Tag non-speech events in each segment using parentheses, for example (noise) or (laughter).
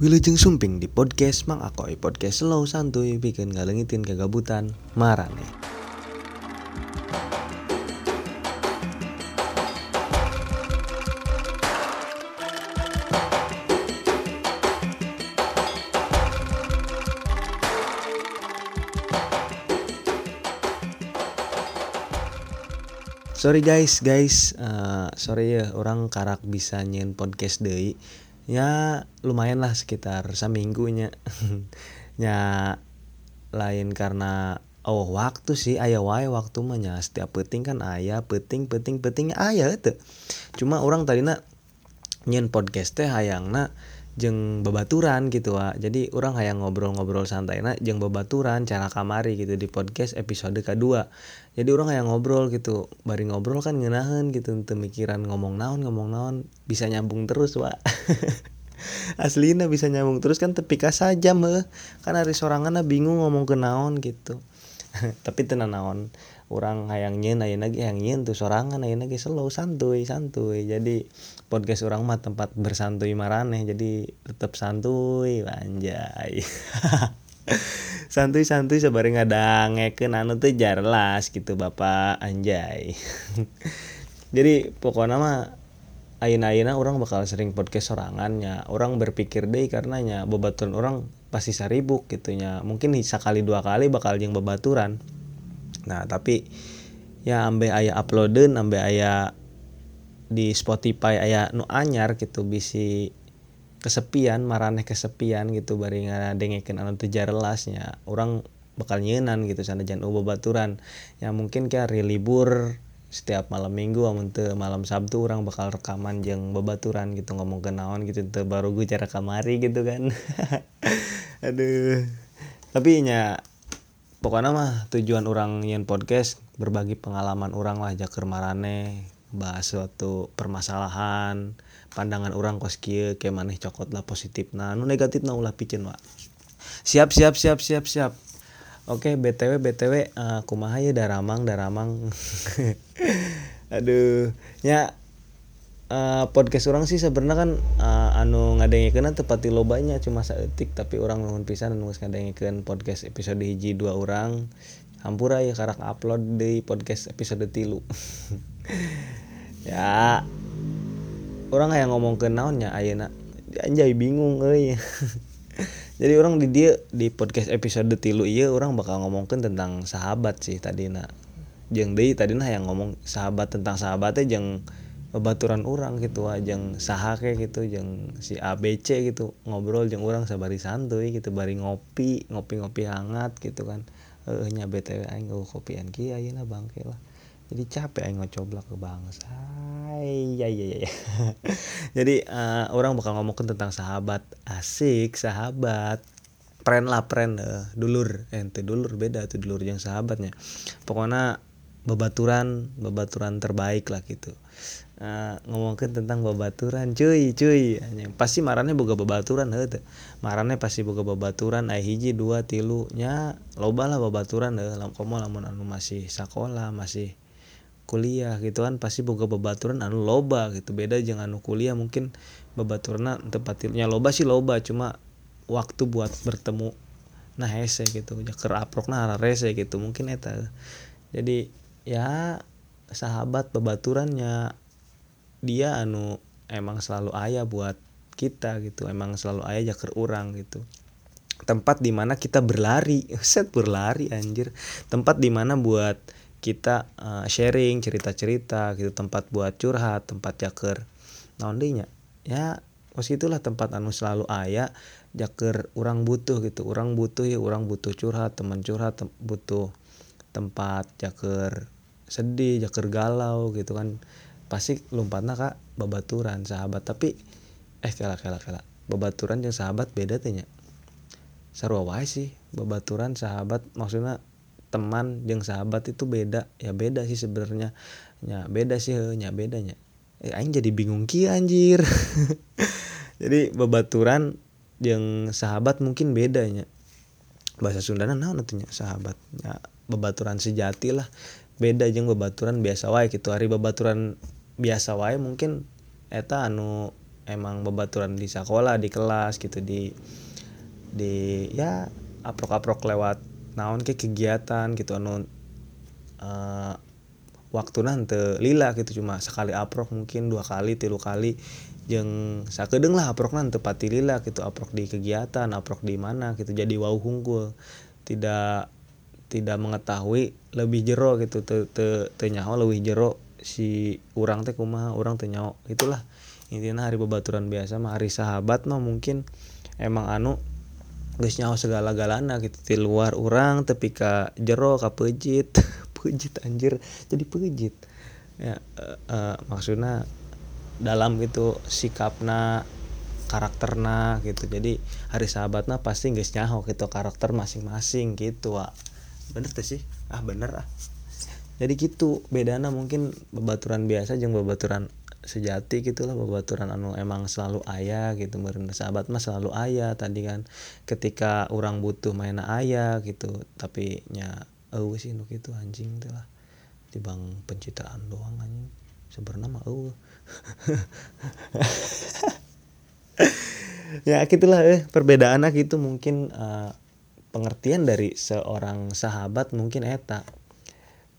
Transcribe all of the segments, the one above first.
Wilujeng Sumping di podcast Mang Akoy Podcast slow santuy bikin ngalengitin kegabutan marane Sorry guys, guys, uh, sorry ya orang karak bisa nyen podcast deh. Ya lumayan lah sekitar seminggunya. (laughs) ya lain karena oh waktu sih ayah wae waktu mah setiap peting kan ayah peting peting petingnya ayah itu. Cuma orang tadi nak nyen podcast teh hayangna jeng bebaturan gitu wa jadi orang hayang ngobrol-ngobrol santai nah jeng bebaturan cara kamari gitu di podcast episode kedua. Jadi orang hayang ngobrol gitu bari ngobrol kan ngenahan gitu mikiran ngomong naon ngomong naon bisa nyambung terus wa (laughs) aslina bisa nyambung terus kan tepika saja mah kan hari sorangan bingung ngomong ke naon gitu. (laughs) Tapi tenan naon orang hayang nyen ayeuna ge hayang nyen tuh sorangan ayeuna ge slow santuy santuy. Jadi podcast orang mah tempat bersantuy marane jadi tetap santuy anjay. (laughs) Santuy santuy sabari ngadangekeun anu teh jarlas gitu bapak anjay. (laughs) Jadi pokoknya mah ayeuna-ayeuna orang bakal sering podcast sorangannya orang berpikir deh karenanya bebaturan orang pasti saribuk gitunya mungkin sekali dua kali bakal yang bebaturan. Nah tapi ya ambe ayah uploaden ambe ayah di Spotify ayah nu anyar gitu bisi kesepian maraneh kesepian gitu bari ngadengikeun anu teu jelasnya orang bakal nyenan gitu sana jangan ubah baturan. Ya mungkin kayak hari libur setiap malam minggu amun teu malam sabtu orang bakal rekaman jeng bebaturan gitu ngomong naon gitu teu baru gue cara kamari gitu kan. (laughs) Aduh. Tapi nya pokoknya mah tujuan orang yang podcast berbagi pengalaman orang lah jaker marane bahas suatu permasalahan pandangan orang kos kia kayak maneh cokot lah positif. Nah nu negatif nah ulah picen wa siap siap siap siap siap. Oke btw btw uh, kumaha ya daramang daramang. (laughs) Aduh. Ya uh, podcast orang sih sebenarnya kan uh, anu ngadengikeun tepati lobanya cuma saeutik tapi orang nuhun pisan anu ngadengikeun podcast episode hiji dua orang hampura ya karak upload di podcast episode tilu (laughs) ya. Orang yang ngomong ke naonnya ayeuna? Anjay bingung euy. (laughs) Jadi orang di dia di podcast episode tilu iya orang bakal ngomongkan tentang sahabat sih tadi nak jeng deh tadi nah yang ngomong sahabat tentang sahabatnya jeng bebaturan orang gitu ajeng sahake gitu jeng si ABC gitu ngobrol jeng orang sabari santuy gitu bari ngopi ngopi ngopi hangat gitu kan. Eh nya btw aing ngeuh kopian kieu ayeuna bangke lah jadi capek aing ngocoblak ke bangsa. Ya ya ya (laughs) jadi uh, orang bakal ngomongin tentang sahabat. Asik sahabat. Pren lah pren uh, dulur. Ente eh, dulur beda tuh dulur yang sahabatnya. Pokoknya bebaturan bebaturan terbaik lah gitu. Uh, ngomongin tentang bebaturan cuy cuy. Pasti marane boga bebaturan heuh marane pasti boga bebaturan ai hiji dua tilu. Nya loba lah bebaturan heuh. Komo lamun anu masih sekolah masih kuliah gitu kan pasti boga bebaturan anu loba gitu. Beda jangan anu kuliah mungkin bebaturan tempatnya loba sih loba cuma waktu buat bertemu nah hese gitu. Jaker aprok nah rese gitu mungkin eta. Jadi ya sahabat bebaturannya dia anu emang selalu ayah buat kita gitu. Emang selalu ayah jaker orang gitu. Tempat di mana kita berlari. (laughs) Set berlari anjir. Tempat di mana buat kita uh, sharing cerita-cerita gitu tempat buat curhat tempat jaker nah ya pos itulah tempat anu selalu ayah jaker orang butuh gitu. Orang butuh ya orang butuh curhat teman curhat tem butuh tempat jaker sedih jaker galau gitu kan. Pasti lompatnya kak babaturan sahabat. Tapi eh kela kela kela. Babaturan yang sahabat beda tehnya sarwa sih babaturan sahabat. Maksudnya teman yang sahabat itu beda. Ya beda sih sebenarnya. Ya beda sih ya bedanya eh aing jadi bingung ki anjir. (laughs) Jadi babaturan yang sahabat mungkin bedanya bahasa Sundana nah nantinya sahabat? Ya babaturan sejati lah. Beda jeng babaturan biasa wae gitu. Hari babaturan biasa wae mungkin eta anu emang bebaturan di sekolah di kelas gitu di di ya aprok-aprok lewat naon ke kegiatan gitu anu uh, waktu nanti lila gitu cuma sekali aprok mungkin dua kali tilu kali jeng sakedeng lah aprok nanti pati lila gitu aprok di kegiatan aprok di mana gitu jadi wow hungkul. Tidak tidak mengetahui lebih jero gitu te, te, te nyaho lebih jero si orang teh kumaha orang teh itulah. Intinya hari bebaturan biasa mah hari sahabat mah mungkin emang anu nyaho segala galana gitu. Di luar orang tapi ka jero ka pejit. (laughs) Pejit anjir. Jadi pejit. Ya uh, uh, maksudnya dalam gitu sikapna karakterna gitu. Jadi hari sahabatnya pasti nggak nyaho gitu karakter masing-masing gitu wa bener tuh sih? Ah bener ah. Jadi gitu bedana mungkin bebaturan biasa jeng bebaturan sejati gitulah bebaturan anu emang selalu ayah gitu merendah sahabat mah selalu ayah tadi kan. Ketika orang butuh main ayah gitu tapi nya oh sih nuk itu anjing tuh lah. Bang pencitraan doang anjing. Sebenarnya mah (laughs) ya gitulah eh perbedaannya gitu mungkin uh, pengertian dari seorang sahabat mungkin eta.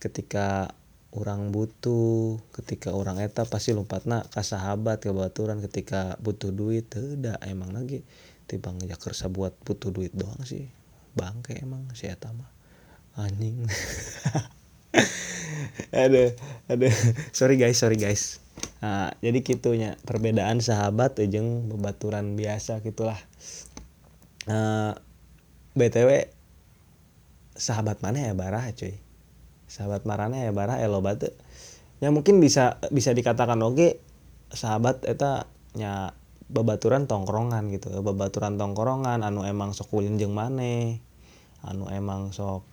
Ketika orang butuh ketika orang eta pasti lompatna ke sahabat ke baturan ketika butuh duit. Tidak emang lagi tibang ya kerja buat butuh duit doang sih. Bangke emang si eta mah. Anjing. (laughs) Ada ada sorry guys sorry guys. Nah, jadi gitunya perbedaan sahabat ujung bebaturan biasa gitulah nah, btw sahabat mana ya barah cuy sahabat marane ya barah elo batu ya mungkin bisa bisa dikatakan oke sahabat eta nya babaturan tongkrongan gitu. Babaturan tongkrongan anu emang sok ulin jeung mane anu emang sok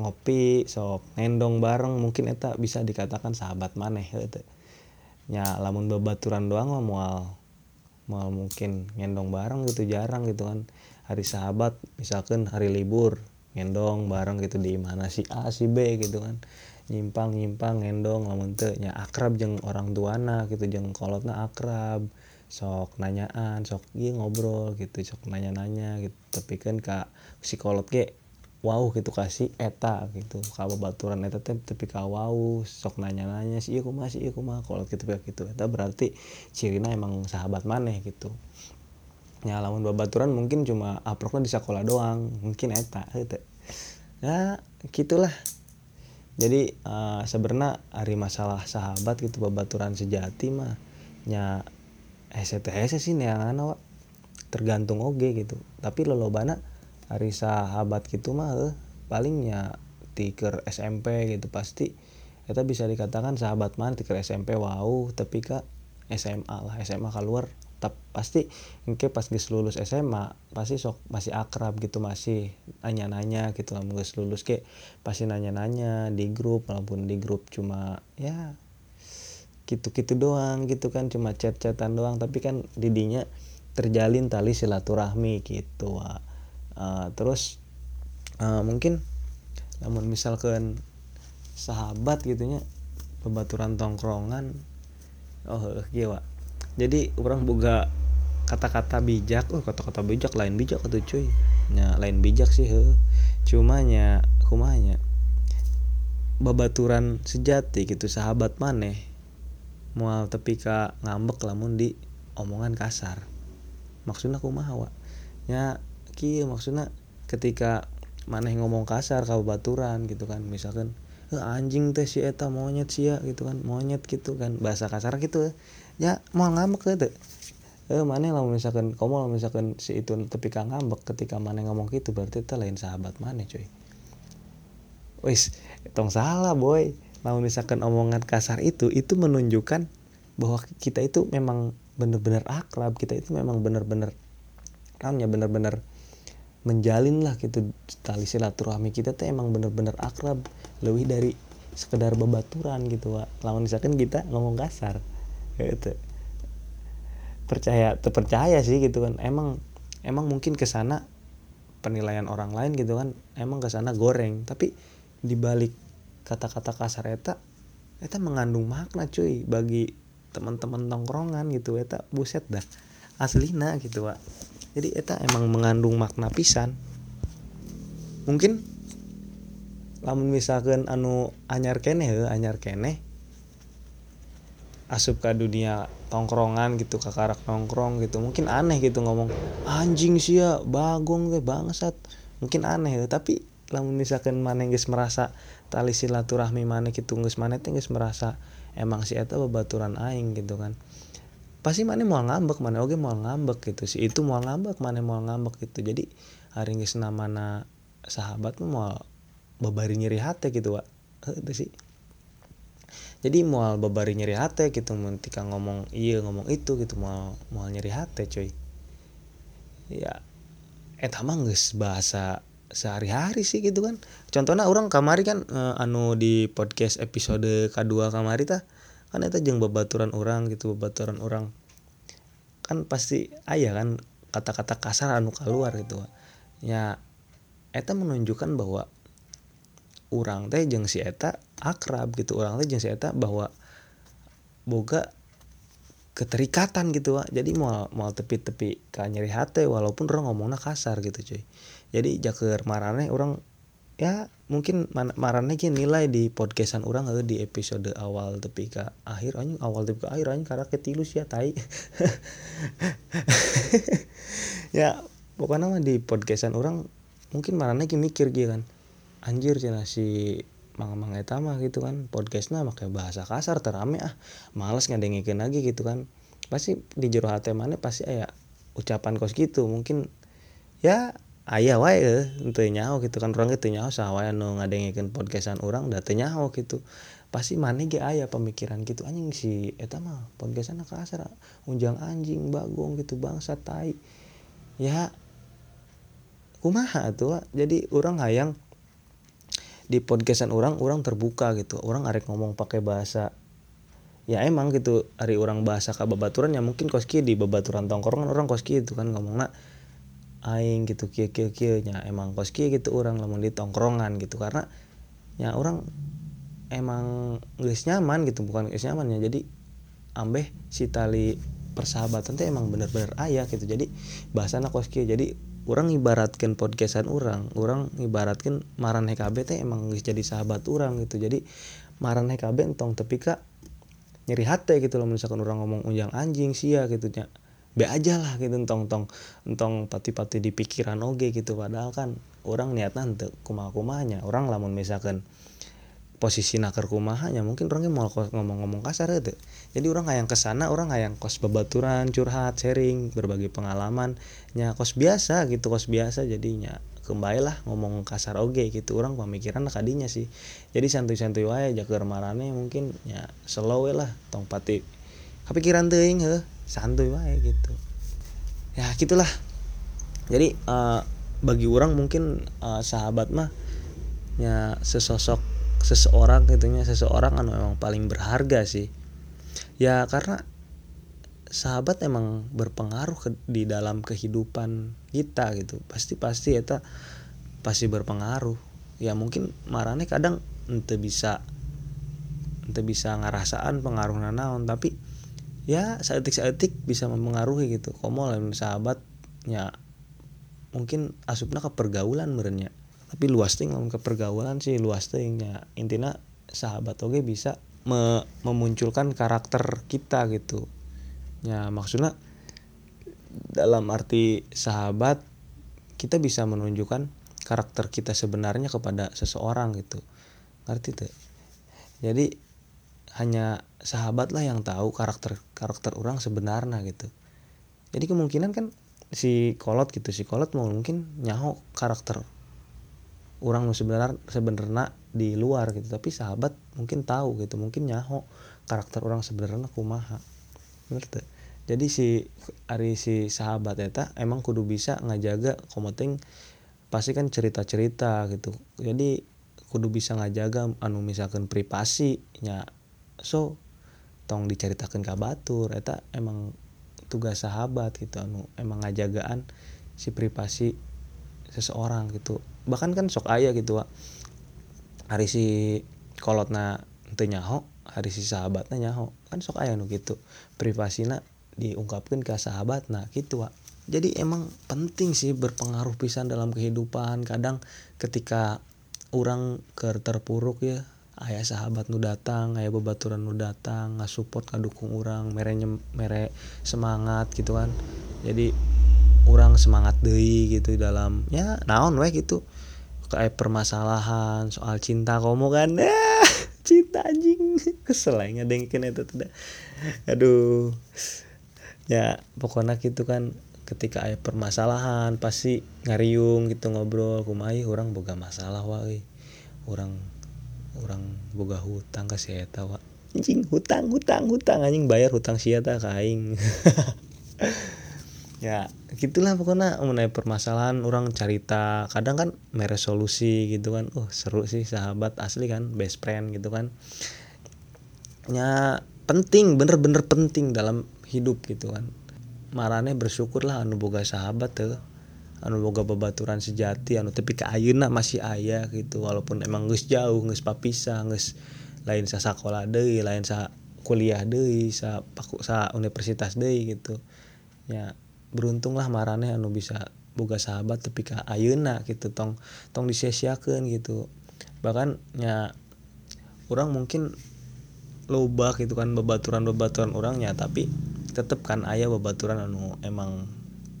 ngopi sok nendong bareng mungkin eta bisa dikatakan sahabat maneh gitu nya lamun babaturan doang mah mual mual mungkin ngendong bareng gitu jarang gitu kan. Hari sahabat misalkan hari libur ngendong bareng gitu di mana si A si B gitu kan. Nyimpang nyimpang ngendong lamun teu nya akrab jeung orang tuana gitu jeung kolotna akrab. Sok nanyaan sok iya ngobrol gitu sok nanya-nanya gitu. Tapi kan kak psikolog ge wow gitu kasih eta gitu. Kalau baturan eta teh tapi ka wow sok nanya-nanya sih iya kumaha sih iya kumaha kolot gitu gitu. Eta berarti cirina emang sahabat maneh gitu ya lamun babaturan mungkin cuma aproknya di sekolah doang mungkin eta gitu ya gitulah. Jadi uh, sebenarnya hari masalah sahabat gitu babaturan sejati mah nya STS sih yang wak. Tergantung oge gitu. Tapi bana hari sahabat gitu mah eh, palingnya tiker SMP gitu pasti. Kita bisa dikatakan sahabat mana tiker SMP wow tapi kak SMA lah SMA keluar tetap pasti mungkin pas guys lulus SMA pasti sok masih akrab gitu masih nanya-nanya gitu lah. Guys lulus ke pasti nanya-nanya di grup walaupun di grup cuma ya gitu-gitu doang gitu kan cuma chat-chatan doang. Tapi kan didinya terjalin tali silaturahmi gitu uh, terus uh, mungkin namun misalkan sahabat gitunya pembaturan tongkrongan oh iya jadi orang buka kata-kata bijak oh kata-kata bijak lain bijak atau cuy. Nya lain bijak sih he. Cumanya kumanya babaturan sejati gitu sahabat maneh mau tapi ka ngambek lamun di omongan kasar. Maksudnya kumaha wa nya ki maksudnya ketika maneh ngomong kasar kau baturan gitu kan misalkan eh, anjing teh si eta monyet sia gitu kan monyet gitu kan bahasa kasar gitu ya mau ngambek gitu eh mana lah misalkan kamu lah misalkan si itu tapi ngambek ketika mana ngomong gitu berarti itu lain sahabat mana cuy? Wis tong salah boy. Mau misalkan omongan kasar itu itu menunjukkan bahwa kita itu memang benar-benar akrab kita itu memang benar-benar namanya benar-benar menjalin lah gitu tali silaturahmi kita tuh emang benar-benar akrab. Lebih dari sekedar bebaturan gitu Wak. lawan misalkan kita ngomong kasar gitu. Percaya terpercaya sih gitu kan. Emang emang mungkin ke sana penilaian orang lain gitu kan emang ke sana goreng. Tapi dibalik kata-kata kasar eta eta mengandung makna cuy bagi teman-teman tongkrongan gitu. Eta buset dah aslina gitu Wak. Jadi eta emang mengandung makna pisan. Mungkin lamun misalkan anu anyar kene he, anyar kene asup ke dunia tongkrongan gitu kakarak nongkrong gitu. Mungkin aneh gitu ngomong anjing sih ya bagong teh bangsat. Mungkin aneh ya tapi lamun misalkan mana geus merasa tali silaturahmi mana gitu geus mana teh geus merasa emang si eta babaturan aing gitu kan. Pasti mana mau ngambek mana oke mau ngambek gitu si itu mau ngambek mana mau ngambek gitu. Jadi hari geus namana sahabat mau babari nyeri hati gitu Wak. Itu sih jadi mual babari nyeri hati gitu mentika ngomong iya ngomong itu gitu mual mual nyeri hati cuy ya eta mah bahasa sehari-hari sih gitu kan. Contohnya orang kamari kan eh, anu di podcast episode kedua kamari tah kan eta jeung babaturan orang gitu babaturan orang kan pasti ayah kan kata-kata kasar anu keluar gitu. Ya eta menunjukkan bahwa orang teh jeung si eta akrab gitu. Orang teh jeung si eta bahwa boga keterikatan gitu Wak. jadi mau mau tepi-tepi ka nyeri hati walaupun orang ngomongnya kasar gitu cuy. Jadi jaker marane orang ya mungkin marane ki nilai di podcastan orang eh, di episode awal tepi ke akhir. Anjing awal tepi ke akhir anjing karena ketilus ya tai. (laughs) Ya pokoknya mah di podcastan orang mungkin marane ki mikir gitu kan anjir cina si mang mang eta mah gitu kan. Podcastnya pakai bahasa kasar terame ah. Males ngadengin lagi gitu kan. Pasti di jero hati mana pasti ayah ucapan kos gitu. Mungkin ya ayah wae ente nyaho gitu kan. Orang itu nyaho sawae anu ngadengin podcastan orang da nyaho gitu. Pasti mana ge ayah pemikiran gitu. Anjing si eta mah podcastan kasar. Unjang anjing bagong gitu bangsa tai. Ya kumaha tuh jadi orang hayang di podcastan orang orang terbuka gitu. Orang arek ngomong pakai bahasa ya emang gitu. Hari orang bahasa ke babaturan ya mungkin koski di babaturan tongkrongan orang koski itu kan ngomongnya aing gitu kia kia kia nya emang koski gitu orang ngomong di tongkrongan gitu. Karena ya orang emang geus nyaman gitu bukan geus nyaman ya. Jadi ambeh si tali persahabatan tuh emang bener-bener ayah gitu. Jadi bahasana koski jadi orang ibaratkan podcastan orang orang ibaratkan maran HKB teh emang jadi sahabat orang gitu. Jadi maran HKB entong tapi kak nyeri hati gitu loh misalkan orang ngomong unjang anjing sia gitu nya be aja lah gitu entong entong entong pati-pati di pikiran oge gitu. Padahal kan orang niat nanti kumah-kumahnya orang lamun misalkan posisi nakar kumahannya mungkin orangnya mau ngomong-ngomong kasar itu jadi orang yang ke sana orang yang kos bebaturan curhat sharing berbagi pengalaman nya kos biasa gitu kos biasa jadinya. Kembali lah ngomong kasar oge gitu. Orang pemikiran kadinya sih. Jadi santuy-santuy wae jaker marane mungkin ya slow lah tong pati kepikiran teuing heh santuy wae gitu. Ya gitulah. Jadi uh, bagi orang mungkin uh, sahabat mah ya sesosok seseorang gitunya seseorang anu emang paling berharga sih. Ya karena sahabat emang berpengaruh ke, di dalam kehidupan kita gitu. Pasti pasti eta pasti berpengaruh. Ya mungkin marane kadang ente bisa ente bisa ngerasaan pengaruh naon tapi ya seetik seetik bisa mempengaruhi gitu. Komo lain sahabatnya mungkin asupnya ke pergaulan merenya tapi luas ting ke pergaulan sih luas tingnya intinya sahabat oke bisa me memunculkan karakter kita gitu. Ya maksudnya dalam arti sahabat kita bisa menunjukkan karakter kita sebenarnya kepada seseorang gitu. Ngerti tuh? Jadi hanya sahabat lah yang tahu karakter karakter orang sebenarnya gitu. Jadi kemungkinan kan si kolot gitu si kolot mau mungkin nyaho karakter orang sebenarnya sebenarnya di luar gitu. Tapi sahabat mungkin tahu gitu mungkin nyaho karakter orang sebenarnya kumaha. Tuh jadi si hari si sahabat eta emang kudu bisa ngajaga komoting pasti kan cerita-cerita gitu. Jadi kudu bisa ngajaga anu misalkan privasi nya. So tong diceritakan kabatur eta emang tugas sahabat gitu anu emang ngajagaan si privasi seseorang gitu bahkan kan sok ayah gitu Wak. hari si kolotna ente nyaho hari si sahabatnya nyaho kan sok aya nu gitu privasina diungkapkan ke sahabat nah gitu Wak. jadi emang penting sih berpengaruh pisan dalam kehidupan kadang ketika orang ke terpuruk ya ayah sahabat nu datang ayah bebaturan nu datang nggak support dukung orang merenya mere semangat gitu kan jadi orang semangat deh gitu dalam ya naon weh gitu. Kayak permasalahan soal cinta kamu kan. Ya (laughs) cinta anjing. (laughs) Kesel dengkin itu tidak aduh. Ya pokoknya gitu kan ketika ada permasalahan pasti ngariung gitu ngobrol. Kumai orang boga masalah wae orang orang boga hutang ke si eta wa. Anjing hutang hutang hutang. Anjing bayar hutang si eta ka aing (laughs) ya gitulah pokoknya mengenai permasalahan orang cerita. Kadang kan meresolusi gitu kan. Oh seru sih sahabat asli kan best friend gitu kan. Ya penting bener-bener penting dalam hidup gitu kan. Marane bersyukurlah anu boga sahabat tuh anu boga babaturan sejati anu tapi ke ayeuna masih ayah gitu. Walaupun emang geus jauh geus papisah geus lain sa sekolah deui lain sa kuliah deui sa paku sa universitas deui gitu. Ya beruntunglah marane anu bisa boga sahabat tapi ke ayeuna gitu tong tong disia-siakeun gitu bahkan ya orang mungkin loba gitu kan babaturan babaturan orangnya tapi tetep kan ayah babaturan anu emang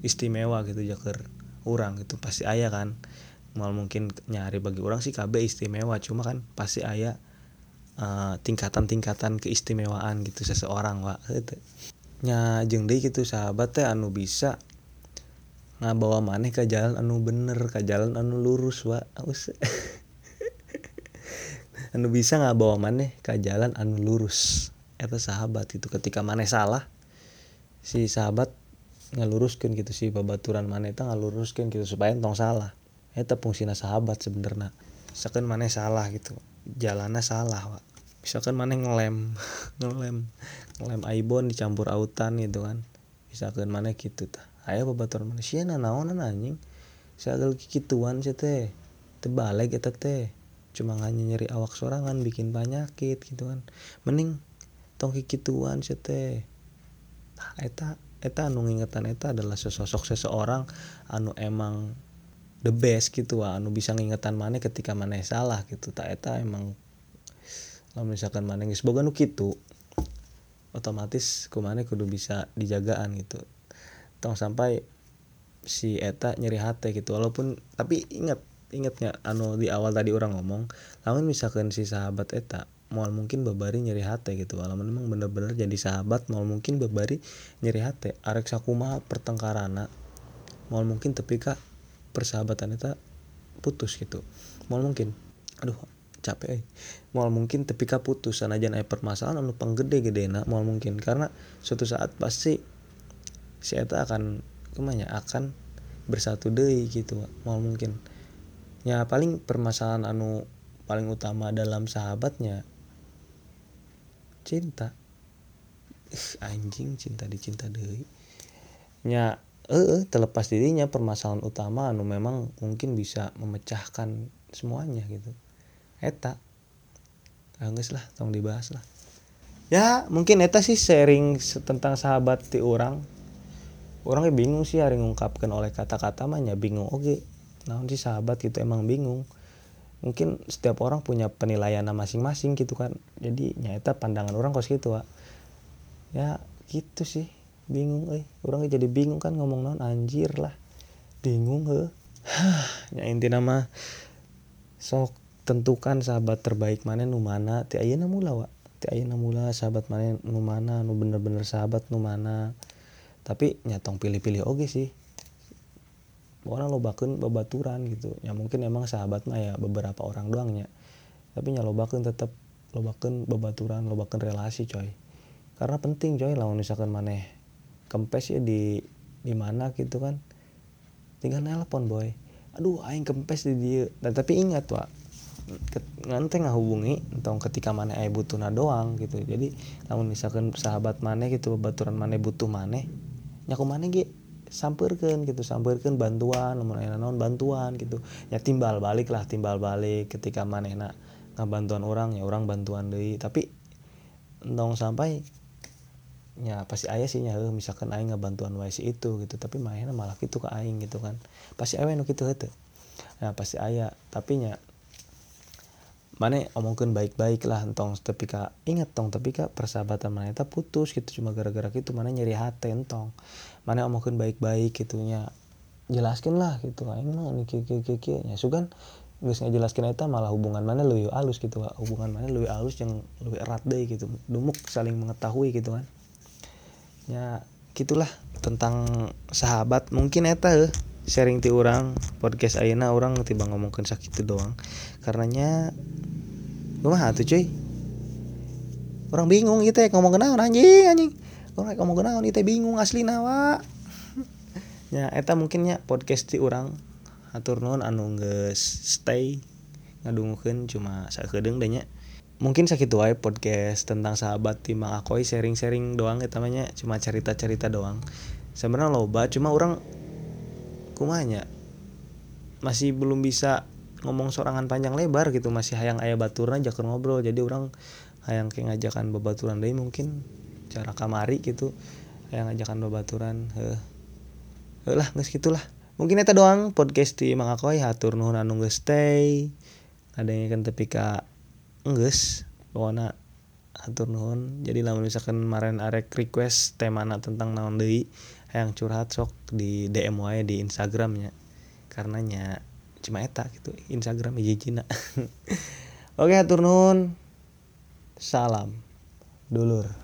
istimewa gitu jaker orang gitu pasti ayah kan mal mungkin nyari bagi orang sih KB istimewa cuma kan pasti ayah uh, tingkatan-tingkatan keistimewaan gitu seseorang wa gitu. Nya jeng deh gitu sahabat teh anu bisa ngabawa maneh ke jalan anu bener ke jalan anu lurus wa. (laughs) Anu bisa ngabawa maneh ke jalan anu lurus. Eta sahabat itu ketika maneh salah si sahabat ngaluruskan gitu sih babaturan mana itu ngaluruskan gitu supaya entong salah. Itu fungsina sahabat sebenarnya misalkan mana salah gitu jalannya salah pak misalkan mana (laughs) ngelem ngelem ngelem ibon dicampur autan gitu kan. Misalkan mana gitu ta ayo babaturan mana sih naon anjing? Sagel kikituan sih teh terbalik kita teh. Cuma hanya nyeri awak sorangan bikin penyakit gitu kan. Mending tong kikituan sih teh. Eta eta anu ngingetan eta adalah sesosok seseorang anu emang the best gitu wah anu bisa ngingetan mana ketika mana salah gitu. Tak eta emang kalau misalkan mana geus boga nu kitu otomatis kumane kudu bisa dijagaan gitu. Tong sampai si eta nyeri hati gitu walaupun tapi ingat ingatnya anu di awal tadi orang ngomong lamun misalkan si sahabat eta mal mungkin babari nyeri hati gitu walau memang bener-bener jadi sahabat mal mungkin babari nyeri hati. Arek sakuma pertengkarana mal mungkin tapi kak persahabatan itu putus gitu. Mal mungkin aduh capek eh. mal mungkin tapi putus aja naik permasalahan anu gede nak mal mungkin. Karena suatu saat pasti si eta akan ke mana akan bersatu deh gitu mal mungkin. Ya paling permasalahan anu paling utama dalam sahabatnya cinta. Ih, (laughs) anjing cinta dicinta deh nya eh terlepas dirinya permasalahan utama anu memang mungkin bisa memecahkan semuanya gitu eta. Angus lah tong dibahas lah. Ya mungkin eta sih sharing tentang sahabat ti orang orangnya bingung sih hari ngungkapkan oleh kata-kata mah bingung oke okay. nah sih sahabat gitu emang bingung. Mungkin setiap orang punya penilaian masing-masing gitu kan. Jadi nyata pandangan orang kos gitu Wak. ya gitu sih. Bingung eh orang jadi bingung kan ngomong non anjir lah. Bingung he (sighs) ya inti nama sok tentukan sahabat terbaik mana nu mana ti ayeuna mula wa. Ti ayeuna mula sahabat mana nu mana nu bener-bener sahabat nu mana. Tapi nyatong pilih-pilih oke sih. Orang lo bahkan babaturan gitu. Ya mungkin emang sahabat mah ya beberapa orang doangnya tapi ya lo bahkan tetap lo bahkan babaturan lo bahkan relasi coy. Karena penting coy lah misalkan maneh kempes ya di di mana gitu kan. Tinggal nelpon boy. Aduh aing kempes di dia. Dan tapi ingat wa nanti hubungi entong ketika mana aing butuh na doang gitu. Jadi namun misalkan sahabat mana gitu babaturan mana butuh mana nyaku mana gitu samperkan gitu samperkan bantuan namun enak non bantuan gitu. Ya timbal balik lah timbal balik ketika mana enak bantuan orang ya orang bantuan deh tapi entong sampai ya pasti ayah sih ya misalkan aing bantuan wae itu gitu. Tapi mainnya malah gitu ke aing gitu kan. Pasti ayah nu gitu hete nah pasti ayah tapi nya mana omongkan baik-baik lah entong tapi kak ingat tong tapi kak persahabatan mana itu putus gitu cuma gara-gara gitu mana nyeri hati entong. Mana omongkan baik-baik gitunya jelaskan lah gitu. Aing mah nih kiki kiki ya sugan geus ngajelaskeun eta malah hubungan mana lebih halus gitu hubungan mana lebih halus yang lebih erat deh gitu dumuk saling mengetahui gitu kan. Ya gitulah tentang sahabat mungkin eta sharing ti orang podcast Aina orang tiba ngomongkan sakit doang. Karenanya mah tuh cuy. Orang bingung gitu ya ngomong kenal anjing anjing. Orang ngomong kenal itu bingung asli nawa (laughs) ya eta mungkinnya podcast ti orang atur non anu geus stay ngadungukeun cuma sakedeung deh nya. Mungkin sakit wae podcast tentang sahabat timang akoi sharing-sharing doang ya namanya cuma cerita-cerita doang. Sebenarnya loba cuma orang kumanya. Masih belum bisa ngomong sorangan panjang lebar gitu masih hayang ayah baturan aja ngobrol. Jadi orang hayang kayak ngajakan babaturan deh mungkin cara kamari gitu. Hayang ngajakan babaturan heh lah nggak gitulah. Mungkin itu doang podcast di Mang Akoy hatur nuhun anu stay ada yang kan tapi kak enggeus pokoknya atur nuhun. Jadi lamun misalkan kemarin arek request temana tentang naon deui yang curhat sok di DM wae di Instagramnya. Karenanya cuma eta gitu Instagram hiji-hijina (laughs) oke atur nuhun. Salam dulur